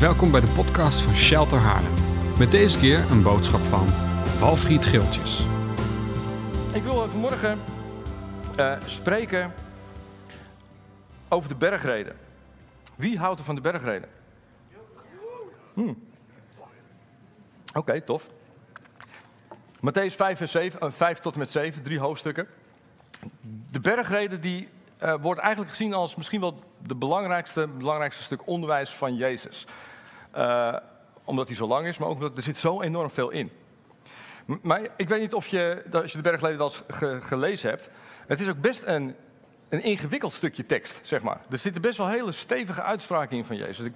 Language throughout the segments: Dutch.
Welkom bij de podcast van Shelter Haarlem. Met deze keer een boodschap van Valfried Geeltjes. Ik wil vanmorgen eh, spreken over de bergreden. Wie houdt er van de bergreden? Hmm. Oké, tof. Matthäus 5, vers 7, eh, 5 tot en met 7, drie hoofdstukken. De bergreden die, eh, wordt eigenlijk gezien als misschien wel de belangrijkste, belangrijkste stuk onderwijs van Jezus. Eh, omdat hij zo lang is, maar ook omdat er zit zo enorm veel in. Maar ik weet niet of je, als je de bergreden wel eens ge- gelezen hebt. Het is ook best een, een ingewikkeld stukje tekst, zeg maar. Er zitten best wel hele stevige uitspraken in van Jezus. Ik,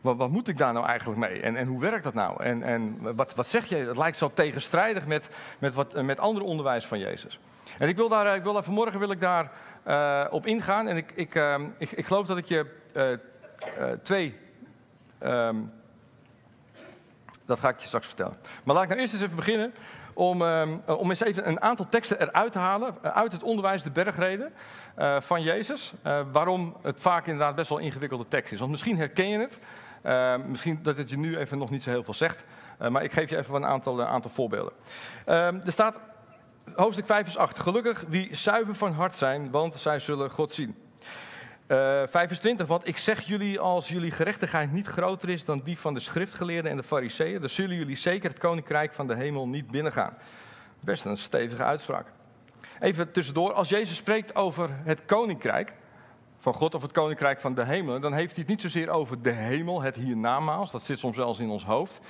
wat, wat moet ik daar nou eigenlijk mee? En, en hoe werkt dat nou? En, en wat, wat zeg je? Het lijkt zo tegenstrijdig met, met, wat, met andere onderwijs van Jezus. En ik wil daar, eh, ik wil vanmorgen wil ik daar eh, op ingaan. En ik, ik, ehm, ik, ik geloof dat ik je twee. Ehm, dat ga ik je straks vertellen. Maar laat ik nou eerst eens even beginnen om, ehm, om eens even een aantal teksten eruit te halen. eh, uit het onderwijs, de bergreden eh, van Jezus. Eh, waarom het vaak inderdaad best wel ingewikkelde tekst is. Want misschien herken je het. Eh, misschien dat het je nu even nog niet zo heel veel zegt. Eh, maar ik geef je even een aantal, eh, aantal voorbeelden. Ehm, er staat hoofdstuk 5 vers 8. Gelukkig wie zuiver van hart zijn, want zij zullen God zien. Eh 5 vers 20. Want ik zeg jullie, als jullie gerechtigheid niet groter is dan die van de schriftgeleerden en de fariseeën, dan zullen jullie zeker het koninkrijk van de hemel niet binnengaan. Best een stevige uitspraak. Even tussendoor, als Jezus spreekt over het koninkrijk van God of het koninkrijk van de hemel, dan heeft hij het niet zozeer over de hemel, het hiernamaals, dat zit soms eens in ons hoofd.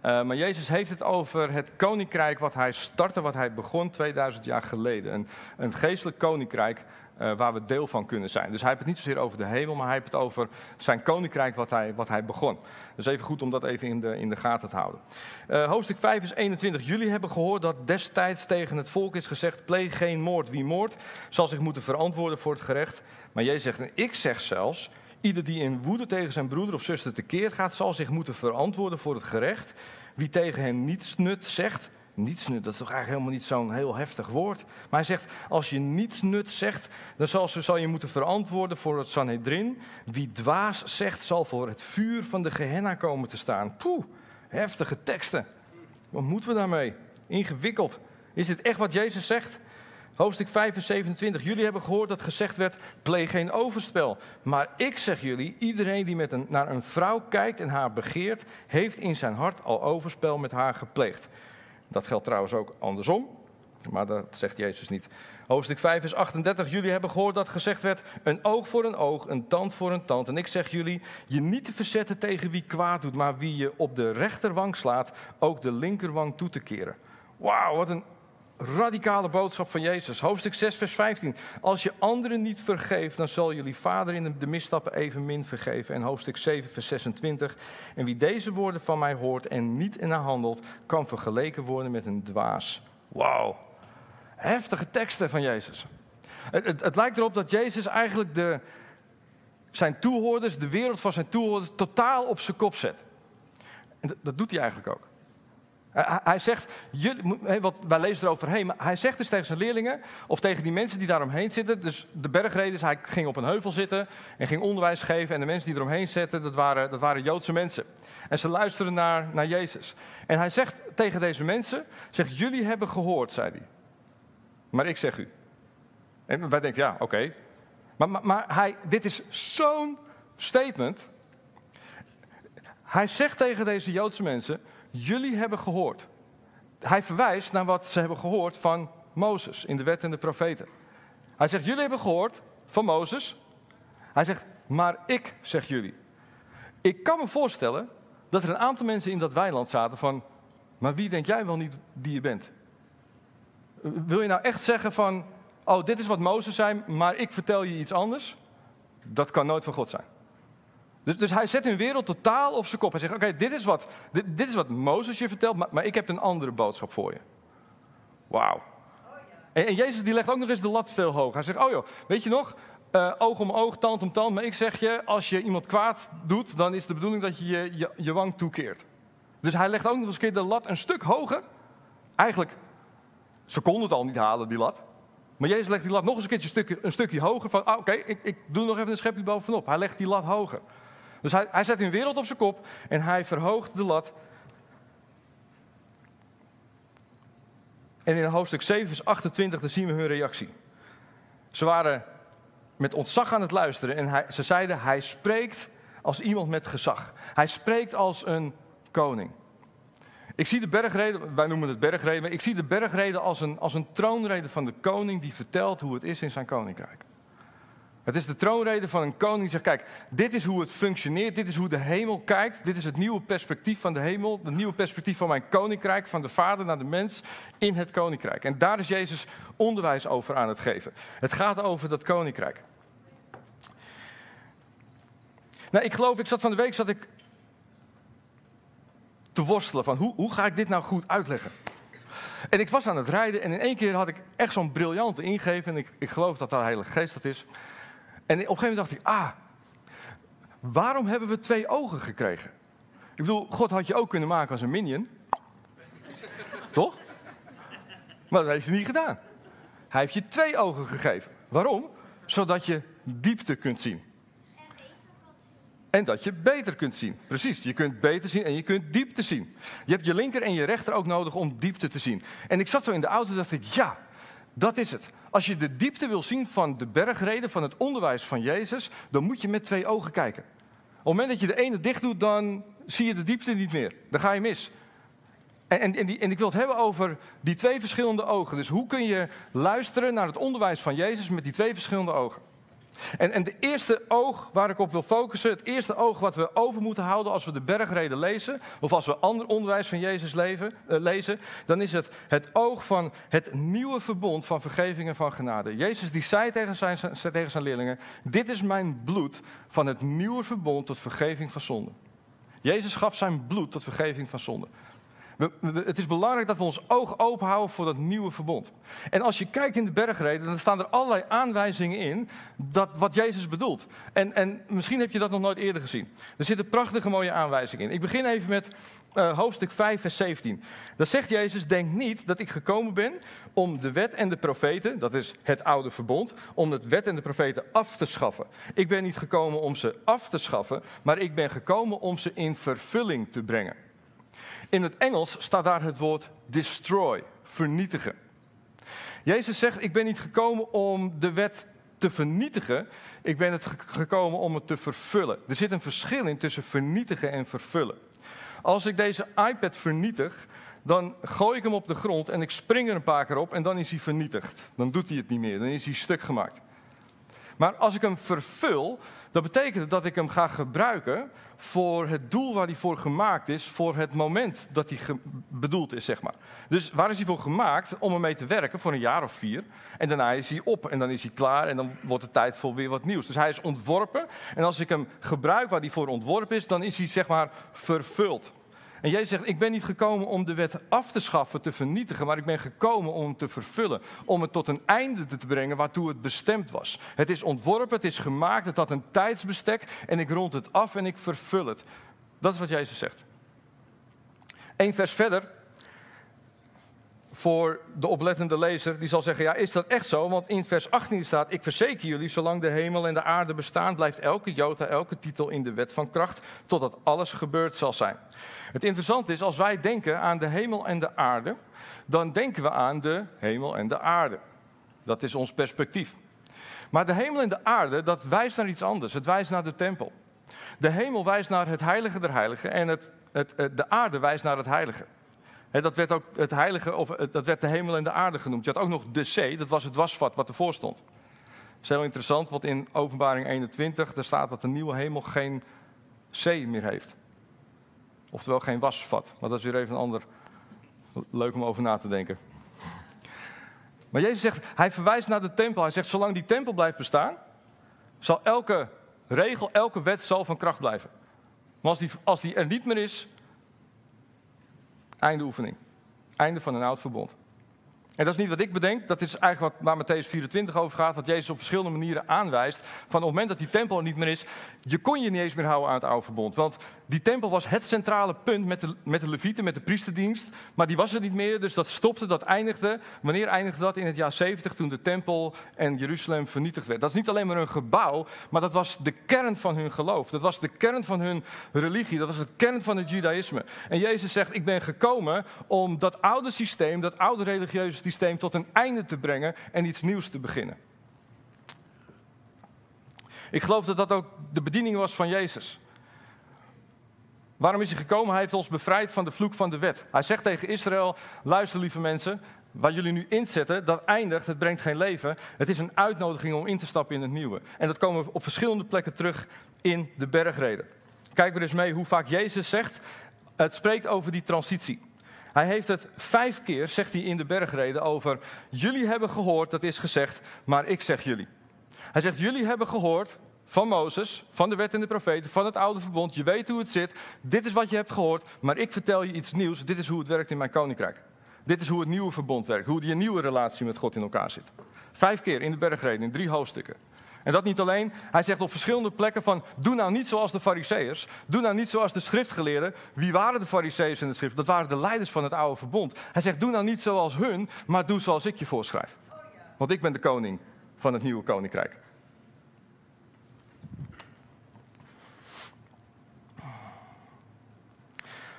Eh, maar Jezus heeft het over het koninkrijk wat hij startte, wat hij begon 2000 jaar geleden. Een, een geestelijk koninkrijk eh, waar we deel van kunnen zijn. Dus hij heeft het niet zozeer over de hemel, maar hij heeft het over zijn koninkrijk wat hij, wat hij begon. Dus even goed om dat even in de, in de gaten te houden. Eh, hoofdstuk 5 is 21. Jullie hebben gehoord dat destijds tegen het volk is gezegd: pleeg geen moord. Wie moord zal zich moeten verantwoorden voor het gerecht. Maar Jezus zegt: en ik zeg zelfs. Ieder die in woede tegen zijn broeder of zuster tekeer gaat, zal zich moeten verantwoorden voor het gerecht. Wie tegen hen niets nut zegt, niets nut, dat is toch eigenlijk helemaal niet zo'n heel heftig woord. Maar hij zegt, als je niets nut zegt, dan zal, zal je moeten verantwoorden voor het Sanhedrin. Wie dwaas zegt, zal voor het vuur van de Gehenna komen te staan. Poeh, heftige teksten. Wat moeten we daarmee? Ingewikkeld. Is dit echt wat Jezus zegt? Hoofdstuk 5 vers 27. Jullie hebben gehoord dat gezegd werd, pleeg geen overspel. Maar ik zeg jullie, iedereen die met een, naar een vrouw kijkt en haar begeert, heeft in zijn hart al overspel met haar gepleegd. Dat geldt trouwens ook andersom, maar dat zegt Jezus niet. Hoofdstuk 5 vers 38. Jullie hebben gehoord dat gezegd werd, een oog voor een oog, een tand voor een tand. En ik zeg jullie, je niet te verzetten tegen wie kwaad doet, maar wie je op de rechterwang slaat, ook de linkerwang toe te keren. Wauw, wat een radicale boodschap van Jezus. Hoofdstuk 6, vers 15. Als je anderen niet vergeeft, dan zal jullie vader in de misstappen evenmin vergeven. En hoofdstuk 7, vers 26. En wie deze woorden van mij hoort en niet ernaar handelt, kan vergeleken worden met een dwaas. Wauw. Heftige teksten van Jezus. Het, het, lijkt erop dat Jezus eigenlijk de, zijn toehoorders, de wereld van zijn toehoorders, totaal op zijn kop zet. En dat doet hij eigenlijk ook. Hij- zegt, wij lezen eroverheen, maar hij zegt dus tegen zijn leerlingen, of tegen die mensen die daaromheen zitten, dus de bergreders, hij ging op een heuvel zitten en ging onderwijs geven en de mensen die eromheen zitten, dat waren, dat waren Joodse mensen. En ze luisteren naar, naar Jezus. En hij zegt tegen deze mensen, zegt, jullie hebben gehoord, zei hij. Maar ik zeg u. En wij denken, ja, oké. Maar, maar, maar hij, dit is zo'n statement. Hij zegt tegen deze Joodse mensen, jullie hebben gehoord. Hij verwijst naar wat ze hebben gehoord van Mozes in de wet en de profeten. Hij zegt, jullie hebben gehoord van Mozes. Hij zegt, maar ik zeg jullie. Ik kan me voorstellen dat er een aantal mensen in dat weiland zaten van, maar wie denk jij wel niet die je bent? Wil je nou echt zeggen van, oh dit is wat Mozes zei, maar ik vertel je iets anders? Dat kan nooit van God zijn. Dus, dus hij zet hun wereld totaal op zijn kop. Hij zegt, oké, dit, is wat, dit, is wat Mozes je vertelt, maar, maar ik heb een andere boodschap voor je. Wauw. En, Jezus die legt ook nog eens de lat veel hoger. Hij zegt, oh joh, weet je nog, eh, oog om oog, tand om tand. Maar ik zeg je, als je iemand kwaad doet, dan is de bedoeling dat je je, je, je wang toekeert. Dus hij legt ook nog eens een keer de lat een stuk hoger. Eigenlijk, ze konden het al niet halen, die lat. Maar Jezus legt die lat nog eens een keertje een stukje, een stukje hoger. Van, ah, oké, ik, ik doe nog even een schepje bovenop. Hij legt die lat hoger. Dus hij, hij zet hun wereld op zijn kop en hij verhoogt de lat. En in hoofdstuk 7, vers 28, dan zien we hun reactie. Ze waren met ontzag aan het luisteren en ze zeiden, hij spreekt als iemand met gezag. Hij spreekt als een koning. Ik zie de bergreden, wij noemen het bergreden, maar ik zie de bergreden als een, als een troonrede van de koning die vertelt hoe het is in zijn koninkrijk. Het is de troonrede van een koning die zegt, kijk, dit is hoe het functioneert, dit is hoe de hemel kijkt, dit is het nieuwe perspectief van de hemel, het nieuwe perspectief van mijn koninkrijk, van de vader naar de mens in het koninkrijk. En daar is Jezus onderwijs over aan het geven. Het gaat over dat koninkrijk. Nou, ik geloof, ik zat van de week zat ik te worstelen van hoe, hoe ga ik dit nou goed uitleggen. En ik was aan het rijden en in één keer had ik echt zo'n briljante ingeving. En ik, ik geloof dat dat Heilige Geest dat is. En op een gegeven moment dacht ik, ah, waarom hebben we twee ogen gekregen? Ik bedoel, God had je ook kunnen maken als een minion. Toch? Maar dat heeft hij niet gedaan. Hij heeft je twee ogen gegeven. Waarom? Zodat je diepte kunt zien. En dat je beter kunt zien. Precies, je kunt beter zien en je kunt diepte zien. Je hebt je linker en je rechter ook nodig om diepte te zien. En ik zat zo in de auto en dacht ik, ja, dat is het. Als je de diepte wil zien van de bergreden, van het onderwijs van Jezus, dan moet je met twee ogen kijken. Op het moment dat je de ene dicht doet, dan zie je de diepte niet meer. Dan ga je mis. En, en, en, ik wil het hebben over die twee verschillende ogen. Dus hoe kun je luisteren naar het onderwijs van Jezus met die twee verschillende ogen? En, en de eerste oog waar ik op wil focussen, het eerste oog wat we over moeten houden als we de bergreden lezen, of als we ander onderwijs van Jezus leven, uh, lezen, dan is het het oog van het nieuwe verbond van vergeving en van genade. Jezus die zei tegen zijn, tegen zijn leerlingen, dit is mijn bloed van het nieuwe verbond tot vergeving van zonde. Jezus gaf zijn bloed tot vergeving van zonde het is belangrijk dat we ons oog open houden voor dat nieuwe verbond. En als je kijkt in de bergreden, dan staan er allerlei aanwijzingen in dat wat Jezus bedoelt. En, en misschien heb je dat nog nooit eerder gezien. Er zitten prachtige mooie aanwijzingen in. Ik begin even met uh, hoofdstuk 5, vers 17. Daar zegt Jezus, denk niet dat ik gekomen ben om de wet en de profeten, dat is het oude verbond, om het wet en de profeten af te schaffen. Ik ben niet gekomen om ze af te schaffen, maar ik ben gekomen om ze in vervulling te brengen. In het Engels staat daar het woord destroy, vernietigen. Jezus zegt, ik ben niet gekomen om de wet te vernietigen, ik ben het gekomen om het te vervullen. Er zit een verschil in tussen vernietigen en vervullen. Als ik deze iPad vernietig, dan gooi ik hem op de grond en ik spring er een paar keer op en dan is hij vernietigd. Dan doet hij het niet meer, dan is hij stuk gemaakt. Maar als ik hem vervul, dan betekent dat ik hem ga gebruiken voor het doel waar hij voor gemaakt is, voor het moment dat hij bedoeld is, zeg maar. Dus waar is hij voor gemaakt? Om ermee te werken voor een jaar of vier. En daarna is hij op en dan is hij klaar en dan wordt het tijd voor weer wat nieuws. Dus hij is ontworpen en als ik hem gebruik waar hij voor ontworpen is, dan is hij zeg maar vervuld. En Jezus zegt, ik ben niet gekomen om de wet af te schaffen, te vernietigen, maar ik ben gekomen om te vervullen. Om het tot een einde te brengen waartoe het bestemd was. Het is ontworpen, het is gemaakt, het had een tijdsbestek en ik rond het af en ik vervul het. Dat is wat Jezus zegt. Eén vers verder, voor de oplettende lezer, die zal zeggen, ja, is dat echt zo? Want in vers 18 staat, ik verzeker jullie, zolang de hemel en de aarde bestaan, blijft elke jota, elke titel in de wet van kracht, totdat alles gebeurd zal zijn. Het interessante is, als wij denken aan de hemel en de aarde, dan denken we aan de hemel en de aarde. Dat is ons perspectief. Maar de hemel en de aarde, dat wijst naar iets anders. Het wijst naar de tempel. De hemel wijst naar het heilige der heiligen en het, het, de aarde wijst naar het heilige. Dat werd ook het heilige, of dat werd de hemel en de aarde genoemd. Je had ook nog de zee, dat was het wasvat wat ervoor stond. Dat is heel interessant, want in openbaring 21, daar staat dat de nieuwe hemel geen zee meer heeft. Oftewel geen wasvat. Maar dat is weer even een ander. Leuk om over na te denken. Maar Jezus zegt, hij verwijst naar de tempel. Hij zegt, zolang die tempel blijft bestaan, zal elke regel, elke wet zal van kracht blijven. Maar als die, als die er niet meer is, einde oefening. Einde van een oud verbond. En dat is niet wat ik bedenk, dat is eigenlijk wat, waar Matthäus 24 over gaat, wat Jezus op verschillende manieren aanwijst. Van op het moment dat die tempel er niet meer is, je kon je niet eens meer houden aan het oude verbond. Want die tempel was het centrale punt met de, met de levieten, met de priesterdienst. Maar die was er niet meer, dus dat stopte, dat eindigde. Wanneer eindigde dat? In het jaar 70, toen de tempel en Jeruzalem vernietigd werd. Dat is niet alleen maar een gebouw, maar dat was de kern van hun geloof. Dat was de kern van hun religie, dat was de kern van het judaïsme. En Jezus zegt, ik ben gekomen om dat oude systeem, dat oude religieuze systeem tot een einde te brengen en iets nieuws te beginnen. Ik geloof dat dat ook de bediening was van Jezus. Waarom is hij gekomen? Hij heeft ons bevrijd van de vloek van de wet. Hij zegt tegen Israël: luister lieve mensen, waar jullie nu inzetten, dat eindigt, het brengt geen leven. Het is een uitnodiging om in te stappen in het nieuwe. En dat komen we op verschillende plekken terug in de bergreden. Kijk maar eens mee hoe vaak Jezus zegt, het spreekt over die transitie. Hij heeft het vijf keer, zegt hij in de bergreden, over jullie hebben gehoord, dat is gezegd, maar ik zeg jullie. Hij zegt, jullie hebben gehoord van Mozes, van de wet en de profeten, van het oude verbond. Je weet hoe het zit, dit is wat je hebt gehoord, maar ik vertel je iets nieuws. Dit is hoe het werkt in mijn koninkrijk. Dit is hoe het nieuwe verbond werkt, hoe die nieuwe relatie met God in elkaar zit. Vijf keer in de bergreden, in drie hoofdstukken. En dat niet alleen, hij zegt op verschillende plekken van, doe nou niet zoals de fariseërs, doe nou niet zoals de schriftgeleerden. Wie waren de fariseërs in de schrift? Dat waren de leiders van het oude verbond. Hij zegt, doe nou niet zoals hun, maar doe zoals ik je voorschrijf. Want ik ben de koning van het nieuwe koninkrijk.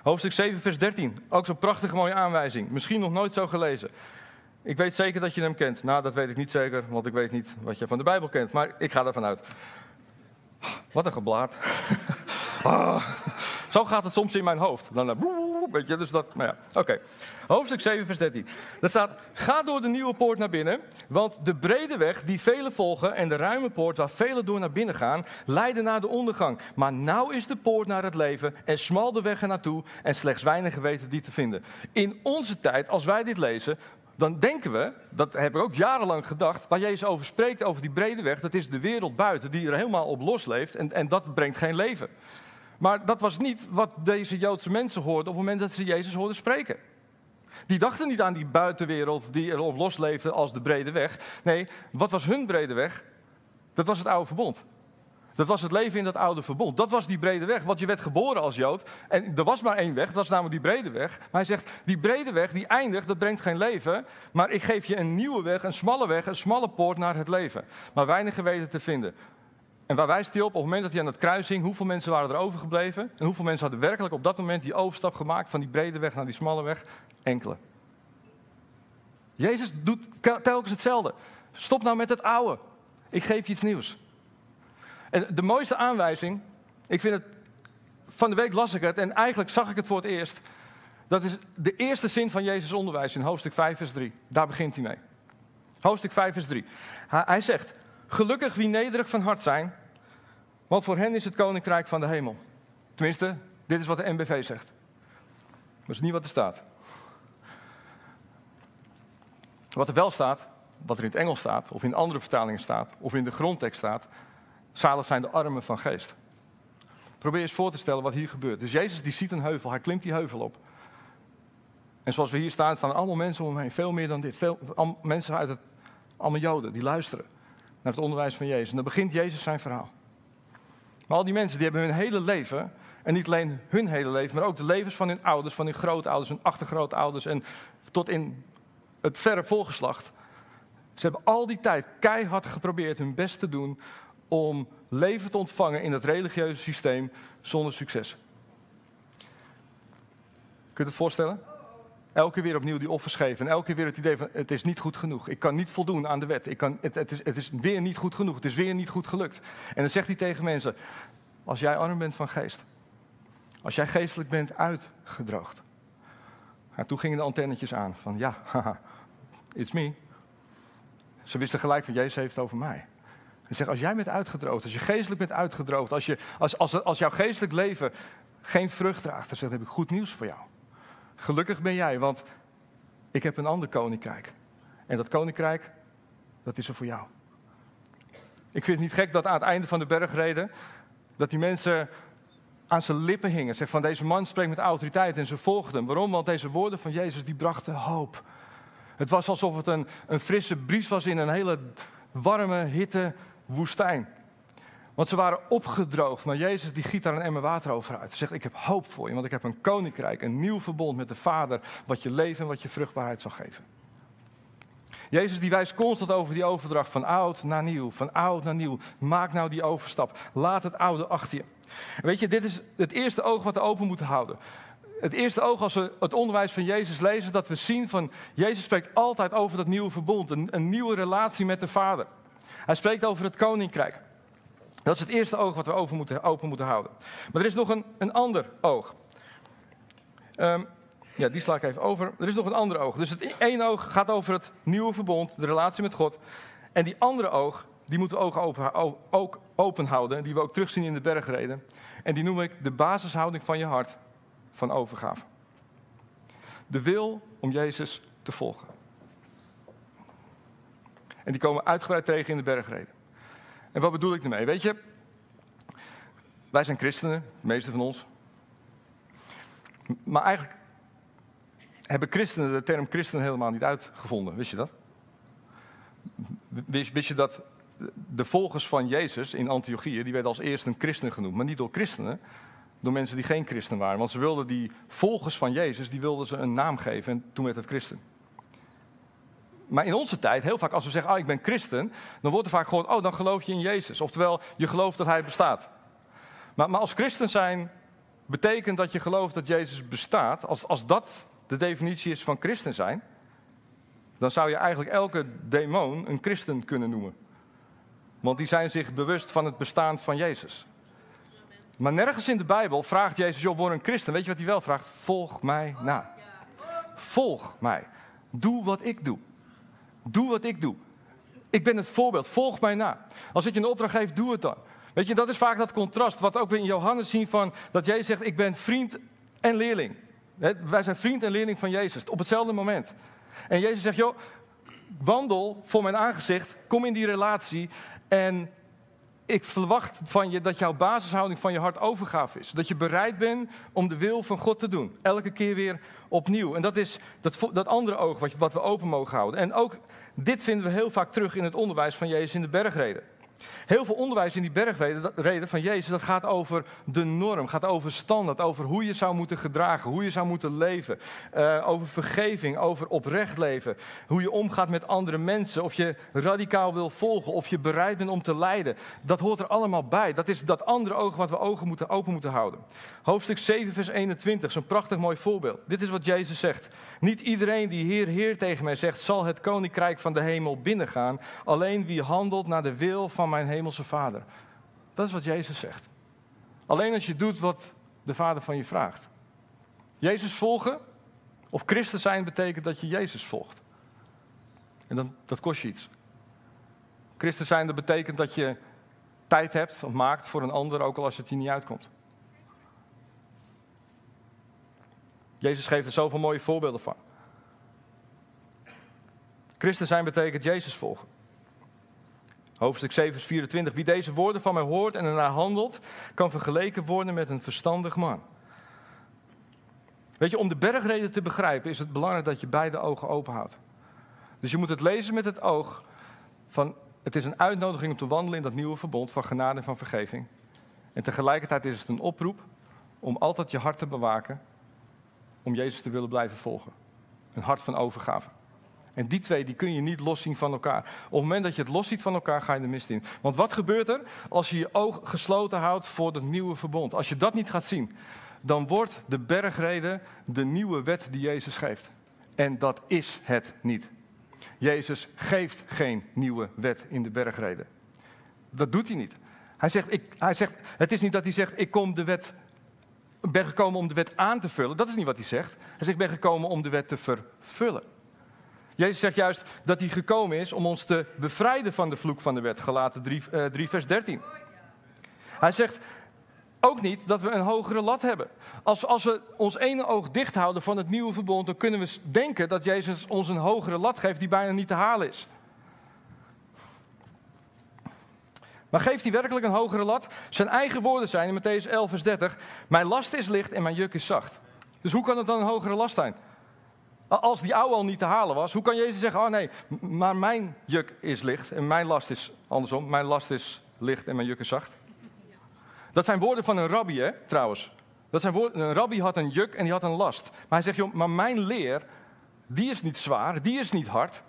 Hoofdstuk 7, vers 13. Ook zo'n prachtige mooie aanwijzing. Misschien nog nooit zo gelezen. Ik weet zeker dat je hem kent. Nou, dat weet ik niet zeker, want ik weet niet wat je van de Bijbel kent. Maar ik ga ervan uit. Wat een geblaad. Ah. Zo gaat het soms in mijn hoofd. Dan, dus dat, nou ja, oké. Hoofdstuk 7, vers 13. Daar staat, ga door de nieuwe poort naar binnen, want de brede weg die velen volgen en de ruime poort waar velen door naar binnen gaan, leiden naar de ondergang. Maar nauw is de poort naar het leven en smal de weg er naartoe en slechts weinigen weten die te vinden. In onze tijd, als wij dit lezen, dan denken we, dat heb ik ook jarenlang gedacht, waar Jezus over spreekt, over die brede weg, dat is de wereld buiten die er helemaal op losleeft en, en dat brengt geen leven. Maar dat was niet wat deze Joodse mensen hoorden op het moment dat ze Jezus hoorden spreken. Die dachten niet aan die buitenwereld die erop losleefde als de brede weg. Nee, wat was hun brede weg? Dat was het oude verbond. Dat was het leven in dat oude verbond. Dat was die brede weg. Want je werd geboren als Jood. En er was maar één weg, dat was namelijk die brede weg. Maar hij zegt, die brede weg, die eindigt, dat brengt geen leven. Maar ik geef je een nieuwe weg, een smalle weg, een smalle poort naar het leven. Maar weinigen weten te vinden. En waar wijst hij op? Op het moment dat hij aan het kruis hing, hoeveel mensen waren er overgebleven? En hoeveel mensen hadden werkelijk op dat moment die overstap gemaakt van die brede weg naar die smalle weg? Enkele. Jezus doet telkens hetzelfde. Stop nou met het oude. Ik geef je iets nieuws. En de mooiste aanwijzing, ik vind het, van de week las ik het en eigenlijk zag ik het voor het eerst. Dat is de eerste zin van Jezus' onderwijs in hoofdstuk 5, vers 3. Daar begint hij mee. Hoofdstuk 5, vers 3. Hij zegt, gelukkig wie nederig van hart zijn, want voor hen is het koninkrijk van de hemel. Tenminste, dit is wat de NBV zegt. Dat is niet wat er staat. Wat er wel staat, wat er in het Engels staat, of in andere vertalingen staat, of in de grondtekst staat, zalig zijn de armen van geest. Probeer eens voor te stellen wat hier gebeurt. Dus Jezus die ziet een heuvel, hij klimt die heuvel op. En zoals we hier staan, staan allemaal mensen om hem heen, veel meer dan dit. Veel, mensen uit het, allemaal Joden, die luisteren naar het onderwijs van Jezus. En dan begint Jezus zijn verhaal. Maar al die mensen die hebben hun hele leven, en niet alleen hun hele leven, maar ook de levens van hun ouders, van hun grootouders, hun achtergrootouders en tot in het verre volgeslacht. Ze hebben al die tijd keihard geprobeerd hun best te doen om leven te ontvangen in het religieuze systeem zonder succes. Kun je het voorstellen? Elke keer weer opnieuw die offers geven. En elke keer weer het idee van het is niet goed genoeg. Ik kan niet voldoen aan de wet. Ik kan, het, het, is, het is weer niet goed genoeg. Het is weer niet goed gelukt. En dan zegt hij tegen mensen, als jij arm bent van geest. Als jij geestelijk bent uitgedroogd. En toen gingen de antennetjes aan van ja, haha, it's me. Ze wisten gelijk van Jezus heeft het over mij. Hij zegt, als jij bent uitgedroogd, als je geestelijk bent uitgedroogd, als, je, als, als, als jouw geestelijk leven geen vrucht draagt, dan zegt, heb ik goed nieuws voor jou. Gelukkig ben jij, want ik heb een ander koninkrijk. En dat koninkrijk, dat is er voor jou. Ik vind het niet gek dat aan het einde van de bergreden, dat die mensen aan zijn lippen hingen. Zeg van deze man spreekt met autoriteit en ze volgden hem. Waarom? Want deze woorden van Jezus die brachten hoop. Het was alsof het een, een frisse bries was in een hele warme, hitte woestijn. Want ze waren opgedroogd, maar Jezus die giet daar een emmer water over uit. Hij zegt, ik heb hoop voor je, want ik heb een koninkrijk, een nieuw verbond met de Vader, wat je leven en wat je vruchtbaarheid zal geven. Jezus die wijst constant over die overdracht van oud naar nieuw, van oud naar nieuw. Maak nou die overstap. Laat het oude achter je. Weet je, dit is het eerste oog wat we open moeten houden. Het eerste oog als we het onderwijs van Jezus lezen, dat we zien van Jezus spreekt altijd over dat nieuwe verbond, een nieuwe relatie met de Vader. Hij spreekt over het koninkrijk. Dat is het eerste oog wat we open moeten, open moeten houden. Maar er is nog een, een ander oog. Um, ja, die sla ik even over. Er is nog een ander oog. Dus het ene oog gaat over het nieuwe verbond, de relatie met God. En die andere oog, die moeten we ogen open, ook open houden. Die we ook terugzien in de bergreden. En die noem ik de basishouding van je hart van overgave. De wil om Jezus te volgen. En die komen uitgebreid tegen in de bergreden. En wat bedoel ik ermee? Weet je, wij zijn christenen, de meeste van ons. Maar eigenlijk hebben christenen de term christen helemaal niet uitgevonden. Wist je dat? Wist, wist je dat de volgers van Jezus in Antiochië, die werden als eerste een christen genoemd, maar niet door christenen, door mensen die geen christen waren. Want ze wilden die volgers van Jezus, die wilden ze een naam geven en toen werd het christen. Maar in onze tijd, heel vaak als we zeggen, oh ik ben christen, dan wordt er vaak gehoord, oh dan geloof je in Jezus. Oftewel, je gelooft dat hij bestaat. Maar, maar als christen zijn betekent dat je gelooft dat Jezus bestaat, als, als dat de definitie is van christen zijn, dan zou je eigenlijk elke demon een christen kunnen noemen. Want die zijn zich bewust van het bestaan van Jezus. Maar nergens in de Bijbel vraagt Jezus, joh, word een christen. Weet je wat hij wel vraagt? Volg mij na. Volg mij. Doe wat ik doe. Doe wat ik doe. Ik ben het voorbeeld. Volg mij na. Als ik je een opdracht geef, doe het dan. Weet je, dat is vaak dat contrast wat ook we in Johannes zien van dat Jezus zegt, ik ben vriend en leerling. Wij zijn vriend en leerling van Jezus op hetzelfde moment. En Jezus zegt, joh, wandel voor mijn aangezicht, kom in die relatie en ik verwacht van je dat jouw basishouding van je hart overgave is. Dat je bereid bent om de wil van God te doen. Elke keer weer opnieuw. En dat is dat, dat andere oog wat, wat we open mogen houden. En ook dit vinden we heel vaak terug in het onderwijs van Jezus in de bergreden. Heel veel onderwijs in die bergreden van Jezus, dat gaat over de norm, gaat over standaard, over hoe je zou moeten gedragen, hoe je zou moeten leven, uh, over vergeving, over oprecht leven, hoe je omgaat met andere mensen, of je radicaal wil volgen, of je bereid bent om te lijden. Dat hoort er allemaal bij. Dat is dat andere oog wat we ogen moeten, open moeten houden. Hoofdstuk 7, vers 21, zo'n prachtig mooi voorbeeld. Dit is wat Jezus zegt. Niet iedereen die Heer, Heer tegen mij zegt, zal het koninkrijk van de hemel binnengaan. Alleen wie handelt naar de wil van mijn hemelse Vader. Dat is wat Jezus zegt. Alleen als je doet wat de Vader van je vraagt. Jezus volgen of christen zijn betekent dat je Jezus volgt. En dan, dat kost je iets. Christen zijn dat betekent dat je tijd hebt of maakt voor een ander, ook al als het je niet uitkomt. Jezus geeft er zoveel mooie voorbeelden van. Christen zijn betekent Jezus volgen. Hoofdstuk 7, vers 24. Wie deze woorden van mij hoort en ernaar handelt, kan vergeleken worden met een verstandig man. Weet je, om de bergreden te begrijpen is het belangrijk dat je beide ogen open houdt. Dus je moet het lezen met het oog van, het is een uitnodiging om te wandelen in dat nieuwe verbond van genade en van vergeving. En tegelijkertijd is het een oproep om altijd je hart te bewaken om Jezus te willen blijven volgen. Een hart van overgave. En die twee die kun je niet loszien van elkaar. Op het moment dat je het losziet van elkaar, ga je de mist in. Want wat gebeurt er als je je oog gesloten houdt voor het nieuwe verbond? Als je dat niet gaat zien, dan wordt de bergreden de nieuwe wet die Jezus geeft. En dat is het niet. Jezus geeft geen nieuwe wet in de bergreden. Dat doet hij niet. Hij zegt, ik, hij zegt, het is niet dat hij zegt, ik kom de wet ben gekomen om de wet aan te vullen. Dat is niet wat hij zegt. Hij zegt, ik ben gekomen om de wet te vervullen. Jezus zegt juist dat hij gekomen is om ons te bevrijden van de vloek van de wet. Gelaten 3, uh, 3 vers 13. Hij zegt ook niet dat we een hogere lat hebben. Als, als we ons ene oog dicht houden van het nieuwe verbond, dan kunnen we denken dat Jezus ons een hogere lat geeft die bijna niet te halen is. Maar geeft hij werkelijk een hogere lat? Zijn eigen woorden zijn in Matthäus 11, vers 30: Mijn last is licht en mijn juk is zacht. Dus hoe kan het dan een hogere last zijn? Als die oude al niet te halen was, hoe kan Jezus zeggen, oh nee, maar mijn juk is licht en mijn last is andersom. Mijn last is licht en mijn juk is zacht. Dat zijn woorden van een rabbi, hè, trouwens. Dat zijn woorden, een rabbi had een juk en die had een last. Maar hij zegt, joh, maar mijn leer, die is niet zwaar, die is niet hard.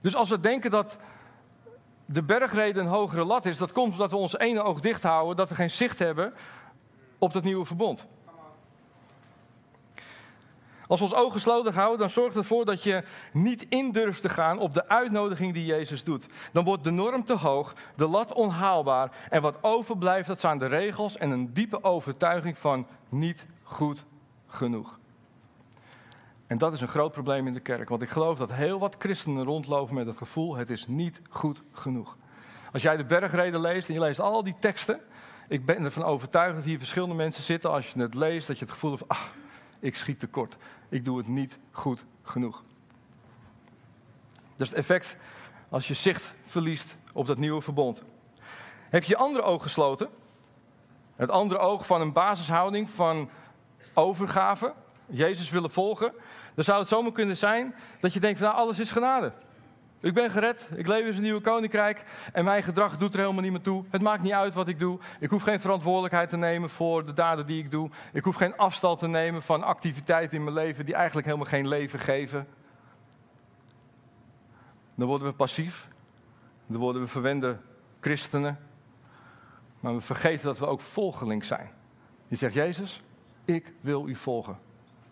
Dus als we denken dat de bergreden een hogere lat is, dat komt omdat we ons ene oog dicht houden, dat we geen zicht hebben op dat nieuwe verbond. Als we ons ogen gesloten houden, dan zorgt het ervoor dat je niet in durft te gaan op de uitnodiging die Jezus doet. Dan wordt de norm te hoog, de lat onhaalbaar. En wat overblijft, dat zijn de regels en een diepe overtuiging van niet goed genoeg. En dat is een groot probleem in de kerk, want ik geloof dat heel wat christenen rondlopen met het gevoel: het is niet goed genoeg. Als jij de bergreden leest en je leest al die teksten, ik ben ervan overtuigd dat hier verschillende mensen zitten. Als je het leest, dat je het gevoel hebt: ah, ik schiet tekort. Ik doe het niet goed genoeg. Dat is het effect als je zicht verliest op dat nieuwe verbond. Heb je je andere oog gesloten? Het andere oog van een basishouding van overgave, Jezus willen volgen. Dan zou het zomaar kunnen zijn dat je denkt, nou alles is genade. Ik ben gered, ik leef in een nieuwe koninkrijk en mijn gedrag doet er helemaal niet meer toe. Het maakt niet uit wat ik doe. Ik hoef geen verantwoordelijkheid te nemen voor de daden die ik doe. Ik hoef geen afstand te nemen van activiteiten in mijn leven die eigenlijk helemaal geen leven geven. Dan worden we passief. Dan worden we verwende christenen. Maar we vergeten dat we ook volgeling zijn. Die zegt, Jezus, ik wil u volgen.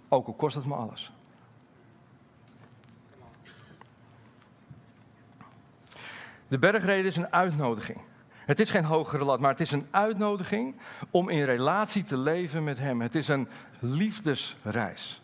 Ook al kost het me alles. De bergreden is een uitnodiging. Het is geen hogere lat, maar het is een uitnodiging om in relatie te leven met Hem. Het is een liefdesreis.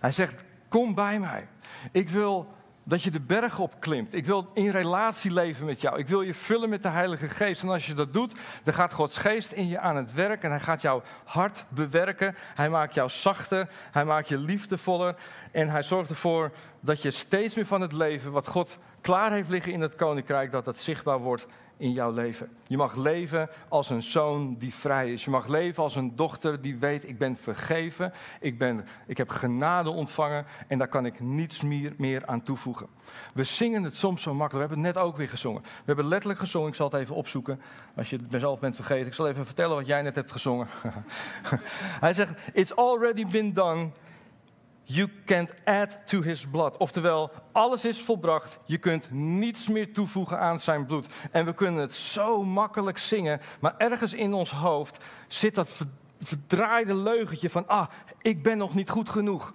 Hij zegt: Kom bij mij. Ik wil dat je de berg opklimt. Ik wil in relatie leven met jou. Ik wil je vullen met de Heilige Geest. En als je dat doet, dan gaat Gods Geest in je aan het werk. En hij gaat jouw hart bewerken. Hij maakt jou zachter. Hij maakt je liefdevoller. En hij zorgt ervoor dat je steeds meer van het leven wat God klaar heeft liggen in het koninkrijk, dat dat zichtbaar wordt in jouw leven. Je mag leven als een zoon die vrij is. Je mag leven als een dochter die weet, ik ben vergeven, ik, ben, ik heb genade ontvangen en daar kan ik niets meer, meer aan toevoegen. We zingen het soms zo makkelijk. We hebben het net ook weer gezongen. We hebben letterlijk gezongen, ik zal het even opzoeken, als je het mezelf bent vergeten. Ik zal even vertellen wat jij net hebt gezongen. Hij zegt, it's already been done. You can't add to his blood. Oftewel, alles is volbracht. Je kunt niets meer toevoegen aan zijn bloed. En we kunnen het zo makkelijk zingen, maar ergens in ons hoofd zit dat verdraaide leugentje van, ah, ik ben nog niet goed genoeg.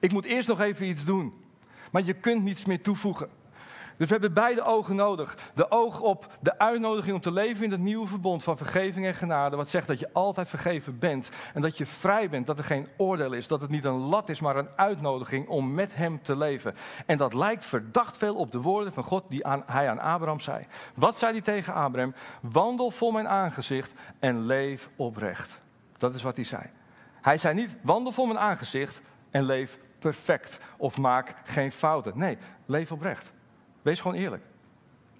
Ik moet eerst nog even iets doen. Maar je kunt niets meer toevoegen. Dus we hebben beide ogen nodig. De oog op de uitnodiging om te leven in het nieuwe verbond van vergeving en genade. Wat zegt dat je altijd vergeven bent. En dat je vrij bent, dat er geen oordeel is. Dat het niet een lat is, maar een uitnodiging om met hem te leven. En dat lijkt verdacht veel op de woorden van God die aan, hij aan Abraham zei. Wat zei hij tegen Abraham? Wandel voor mijn aangezicht en leef oprecht. Dat is wat hij zei. Hij zei niet, wandel voor mijn aangezicht en leef perfect. Of maak geen fouten. Nee, leef oprecht. Wees gewoon eerlijk.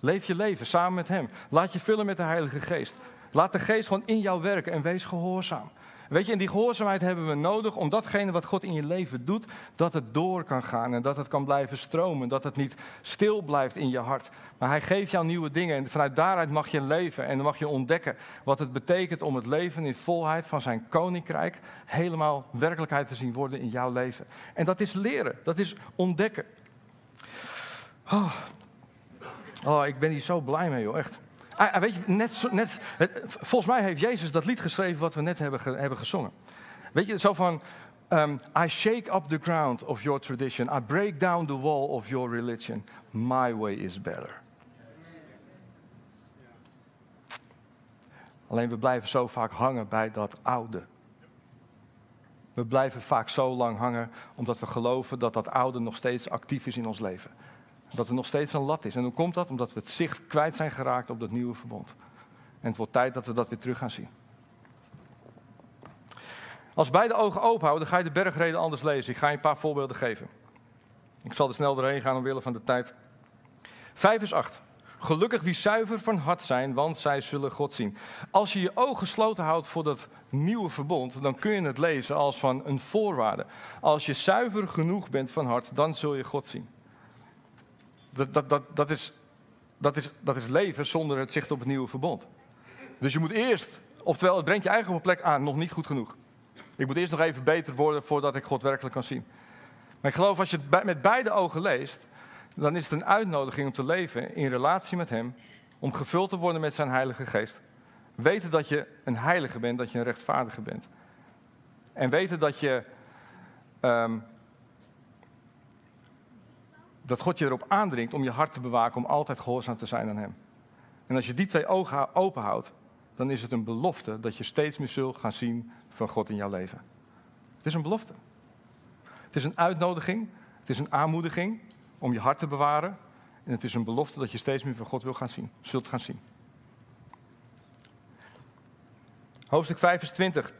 Leef je leven samen met Hem. Laat je vullen met de Heilige Geest. Laat de Geest gewoon in jou werken en wees gehoorzaam. Weet je, en die gehoorzaamheid hebben we nodig om datgene wat God in je leven doet, dat het door kan gaan en dat het kan blijven stromen, dat het niet stil blijft in je hart. Maar Hij geeft jou nieuwe dingen en vanuit daaruit mag je leven en dan mag je ontdekken wat het betekent om het leven in volheid van Zijn koninkrijk helemaal werkelijkheid te zien worden in jouw leven. En dat is leren, dat is ontdekken. Oh. oh, ik ben hier zo blij mee, joh, echt. Ah, ah weet je, net, net, volgens mij heeft Jezus dat lied geschreven wat we net hebben, hebben gezongen. Weet je, zo van, um, I shake up the ground of your tradition. I break down the wall of your religion. My way is better. Alleen we blijven zo vaak hangen bij dat oude. We blijven vaak zo lang hangen omdat we geloven dat dat oude nog steeds actief is in ons leven. Dat er nog steeds een lat is. En hoe komt dat? Omdat we het zicht kwijt zijn geraakt op dat nieuwe verbond. En het wordt tijd dat we dat weer terug gaan zien. Als beide ogen open houden, ga je de bergreden anders lezen. Ik ga je een paar voorbeelden geven. Ik zal er snel doorheen gaan omwille van de tijd. 5 is 8. Gelukkig wie zuiver van hart zijn, want zij zullen God zien. Als je je ogen gesloten houdt voor dat nieuwe verbond, dan kun je het lezen als van een voorwaarde. Als je zuiver genoeg bent van hart, dan zul je God zien. Dat, dat, dat, dat, is, dat, is, dat is leven zonder het zicht op het nieuwe verbond. Dus je moet eerst, oftewel het brengt je eigen op een plek aan, nog niet goed genoeg. Ik moet eerst nog even beter worden voordat ik God werkelijk kan zien. Maar ik geloof als je het met beide ogen leest, dan is het een uitnodiging om te leven in relatie met Hem, om gevuld te worden met Zijn Heilige Geest. Weten dat je een heilige bent, dat je een rechtvaardige bent. En weten dat je. Um, dat God je erop aandringt om je hart te bewaken, om altijd gehoorzaam te zijn aan Hem. En als je die twee ogen open houdt, dan is het een belofte dat je steeds meer zult gaan zien van God in jouw leven. Het is een belofte. Het is een uitnodiging, het is een aanmoediging om je hart te bewaren. En het is een belofte dat je steeds meer van God wil gaan zien, zult gaan zien. Hoofdstuk 5 is 20.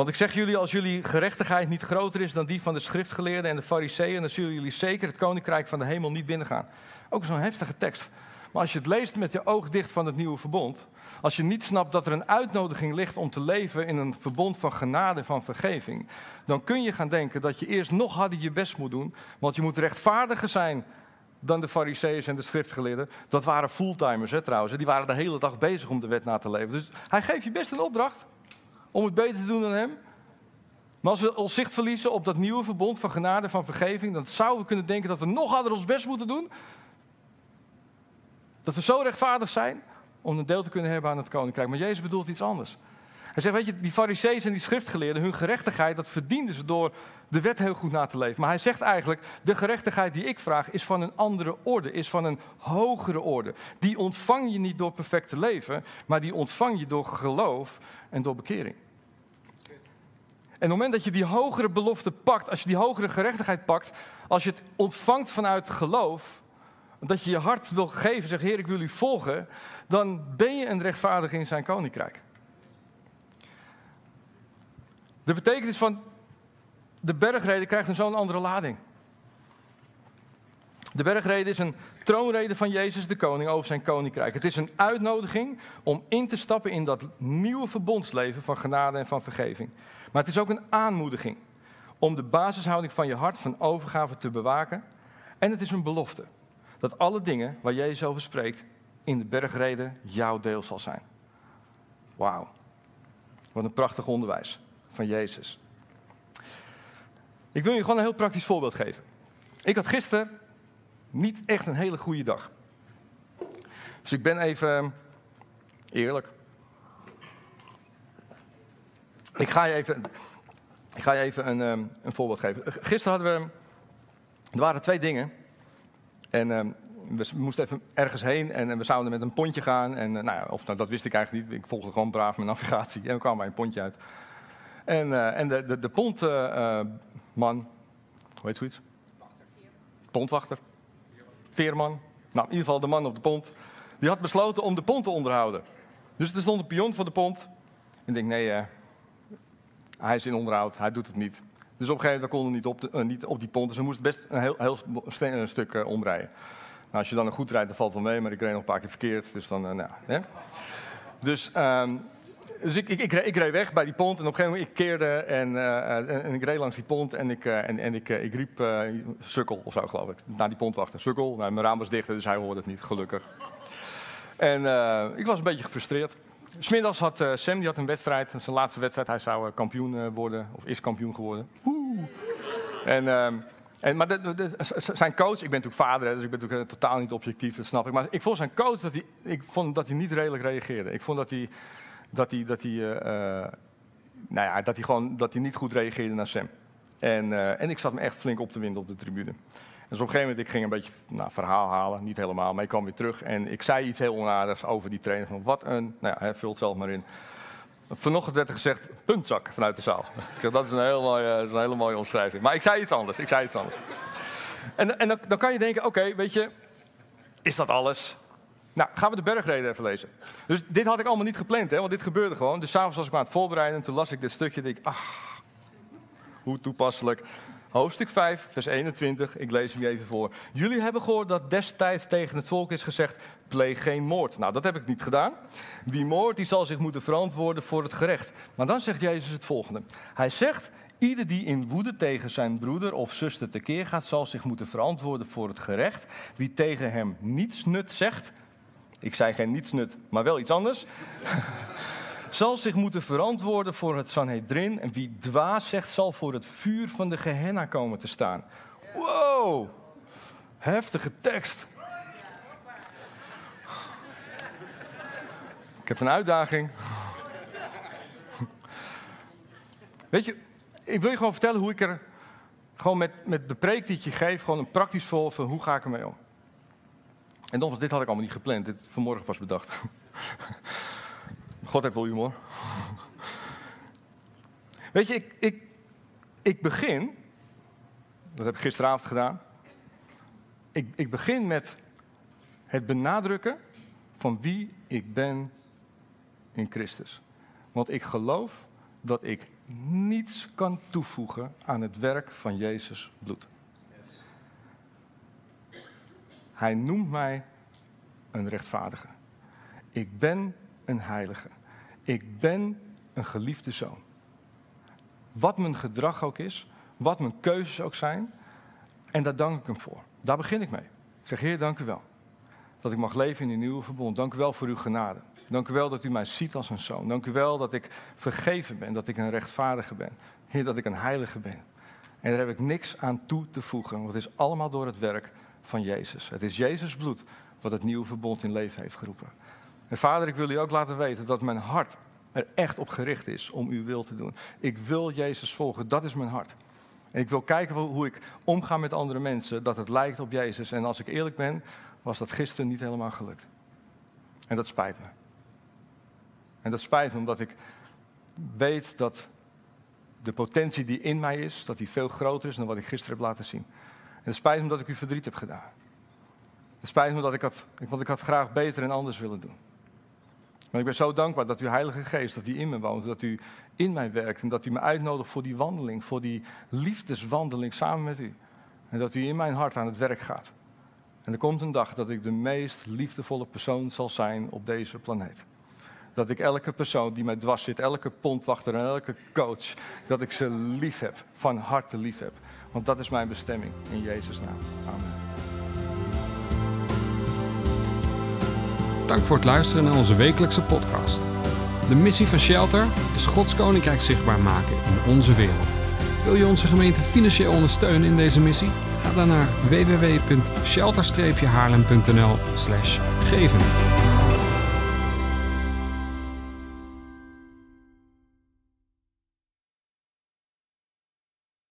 Want ik zeg jullie, als jullie gerechtigheid niet groter is dan die van de schriftgeleerden en de fariseeën, dan zullen jullie zeker het koninkrijk van de hemel niet binnengaan. Ook zo'n heftige tekst. Maar als je het leest met je oog dicht van het nieuwe verbond, als je niet snapt dat er een uitnodiging ligt om te leven in een verbond van genade, van vergeving, dan kun je gaan denken dat je eerst nog harder je best moet doen, want je moet rechtvaardiger zijn dan de fariseeërs en de schriftgeleerden. Dat waren fulltimers hè, trouwens, die waren de hele dag bezig om de wet na te leven. Dus hij geeft je best een opdracht om het beter te doen dan hem. Maar als we ons zicht verliezen op dat nieuwe verbond van genade, van vergeving, dan zouden we kunnen denken dat we nog harder ons best moeten doen. Dat we zo rechtvaardig zijn om een deel te kunnen hebben aan het koninkrijk. Maar Jezus bedoelt iets anders. Hij zegt, weet je, die fariseeën en die schriftgeleerden, hun gerechtigheid, dat verdienden ze door de wet heel goed na te leven. Maar hij zegt eigenlijk, de gerechtigheid die ik vraag is van een andere orde, is van een hogere orde. Die ontvang je niet door perfect te leven, maar die ontvang je door geloof en door bekering. En op het moment dat je die hogere belofte pakt, als je die hogere gerechtigheid pakt, als je het ontvangt vanuit geloof, dat je je hart wil geven, zeg Heer, ik wil u volgen, dan ben je een rechtvaardige in zijn koninkrijk. De betekenis van de bergrede krijgt een zo'n andere lading. De bergrede is een troonrede van Jezus de Koning over zijn koninkrijk. Het is een uitnodiging om in te stappen in dat nieuwe verbondsleven van genade en van vergeving. Maar het is ook een aanmoediging om de basishouding van je hart van overgave te bewaken. En het is een belofte dat alle dingen waar Jezus over spreekt in de bergrede jouw deel zal zijn. Wauw, wat een prachtig onderwijs van Jezus. Ik wil je gewoon een heel praktisch voorbeeld geven. Ik had gisteren niet echt een hele goede dag. Dus ik ben even eerlijk. Ik ga je even, ik ga je even een, ehm, een voorbeeld geven. Gisteren hadden we. Er waren twee dingen. En um, we moesten even ergens heen en we zouden met een pontje gaan. En uh, nou ja, of, nou, dat wist ik eigenlijk niet. Ik volgde gewoon braaf mijn navigatie en we kwamen bij een pontje uit. En, uh, en de, de, de pontman, uh, hoe heet zoiets? Pontwachter. Veerman. Nou, in ieder geval de man op de pont. Die had besloten om de pont te onderhouden. Dus er stond een pion voor de pont. En ik denk, nee, hij is in onderhoud, hij doet het niet. Dus op een gegeven moment konden niet op, niet op die pont. Dus we moesten best een heel, heel stuk omrijden. Nou, als je dan een goed rijdt, dan valt het wel mee. Maar ik reed nog een paar keer verkeerd. Dus dan, nou. Dus um, dus ik, ik, ik, ik, reed weg bij die pont en op een gegeven moment ik keerde en, uh, en, en ik reed langs die pont en ik, uh, en, en ik, uh, ik riep sukkel of zo geloof ik, naar die pontwachter. Sukkel, nou, mijn raam was dicht dus hij hoorde het niet, gelukkig. En ik was een beetje gefrustreerd. Smiddags had Sam, die had een wedstrijd, zijn laatste wedstrijd, hij zou kampioen worden, of is kampioen geworden. Woe. En... Ehm, en, maar zijn coach, ik ben natuurlijk vader, dus ik ben natuurlijk totaal niet objectief, dat snap ik. Maar ik vond zijn coach dat hij, ik vond dat hij niet redelijk reageerde. Ik vond dat hij, dat hij, dat hij, uh, nou ja, dat hij, gewoon, dat hij niet goed reageerde naar Sam. En, uh, en ik zat me echt flink op te winden op de tribune. Dus op een gegeven moment, ik ging een beetje nou, verhaal halen, niet helemaal, maar ik kwam weer terug. En ik zei iets heel onaardigs over die trainer. Van wat een, nou ja, vult zelf maar in. Vanochtend werd er gezegd, puntzak vanuit de zaal. Ik zeg, dat is een, heel mooie, een hele mooie omschrijving. Maar ik zei iets anders, ik zei iets anders. En, en dan, dan kan je denken, oké, weet je, is dat alles? Nou, gaan we de bergreden even lezen. Dus dit had ik allemaal niet gepland, hè, want dit gebeurde gewoon. Dus s'avonds was ik me aan het voorbereiden en toen las ik dit stukje en ik, ach, hoe toepasselijk. Hoofdstuk 5, vers 21, ik lees hem even voor. Jullie hebben gehoord dat destijds tegen het volk is gezegd, pleeg geen moord. Nou, dat heb ik niet gedaan. Wie moordt, die zal zich moeten verantwoorden voor het gerecht. Maar dan zegt Jezus het volgende. Hij zegt, ieder die in woede tegen zijn broeder of zuster tekeer gaat, zal zich moeten verantwoorden voor het gerecht. Wie tegen hem niets nut zegt, ik zei geen niets nut, maar wel iets anders zal zich moeten verantwoorden voor het Sanhedrin. En wie dwaas zegt, zal voor het vuur van de Gehenna komen te staan. Wow, heftige tekst. Ik heb een uitdaging. Weet je, ik wil je gewoon vertellen hoe ik er gewoon met, met de preek die ik je geef, gewoon een praktisch vol van hoe ga ik ermee om. En nogmaals, dit had ik allemaal niet gepland, dit vanmorgen pas bedacht. God heeft wel humor. Weet je, ik, ik, ik begin, dat heb ik gisteravond gedaan. Ik, ik begin met het benadrukken van wie ik ben in Christus. Want ik geloof dat ik niets kan toevoegen aan het werk van Jezus bloed. Hij noemt mij een rechtvaardige. Ik ben een heilige. Ik ben een geliefde zoon. Wat mijn gedrag ook is, wat mijn keuzes ook zijn. En daar dank ik hem voor. Daar begin ik mee. Ik zeg, Heer, dank u wel. Dat ik mag leven in uw nieuwe verbond. Dank u wel voor uw genade. Dank u wel dat u mij ziet als een zoon. Dank u wel dat ik vergeven ben, dat ik een rechtvaardige ben. Heer, dat ik een heilige ben. En daar heb ik niks aan toe te voegen, het is allemaal door het werk van Jezus. Het is Jezus bloed wat het nieuwe verbond in leven heeft geroepen. En vader, ik wil u ook laten weten dat mijn hart er echt op gericht is om uw wil te doen. Ik wil Jezus volgen, dat is mijn hart. En ik wil kijken hoe ik omga met andere mensen, dat het lijkt op Jezus. En als ik eerlijk ben, was dat gisteren niet helemaal gelukt. En dat spijt me. En dat spijt me omdat ik weet dat de potentie die in mij is, dat die veel groter is dan wat ik gisteren heb laten zien. En het spijt me dat ik u verdriet heb gedaan. Het spijt me dat ik had, want ik had graag beter en anders willen doen. Maar ik ben zo dankbaar dat uw Heilige Geest, dat u in me woont, dat u in mij werkt en dat u me uitnodigt voor die wandeling, voor die liefdeswandeling samen met u. En dat u in mijn hart aan het werk gaat. En er komt een dag dat ik de meest liefdevolle persoon zal zijn op deze planeet. Dat ik elke persoon die mij dwars zit, elke pondwachter en elke coach, dat ik ze lief heb, van harte lief heb. Want dat is mijn bestemming in Jezus' naam. Amen. Dank voor het luisteren naar onze wekelijkse podcast. De missie van Shelter is Gods Koninkrijk zichtbaar maken in onze wereld. Wil je onze gemeente financieel ondersteunen in deze missie? Ga dan naar www.shelter-haarlem.nl geven.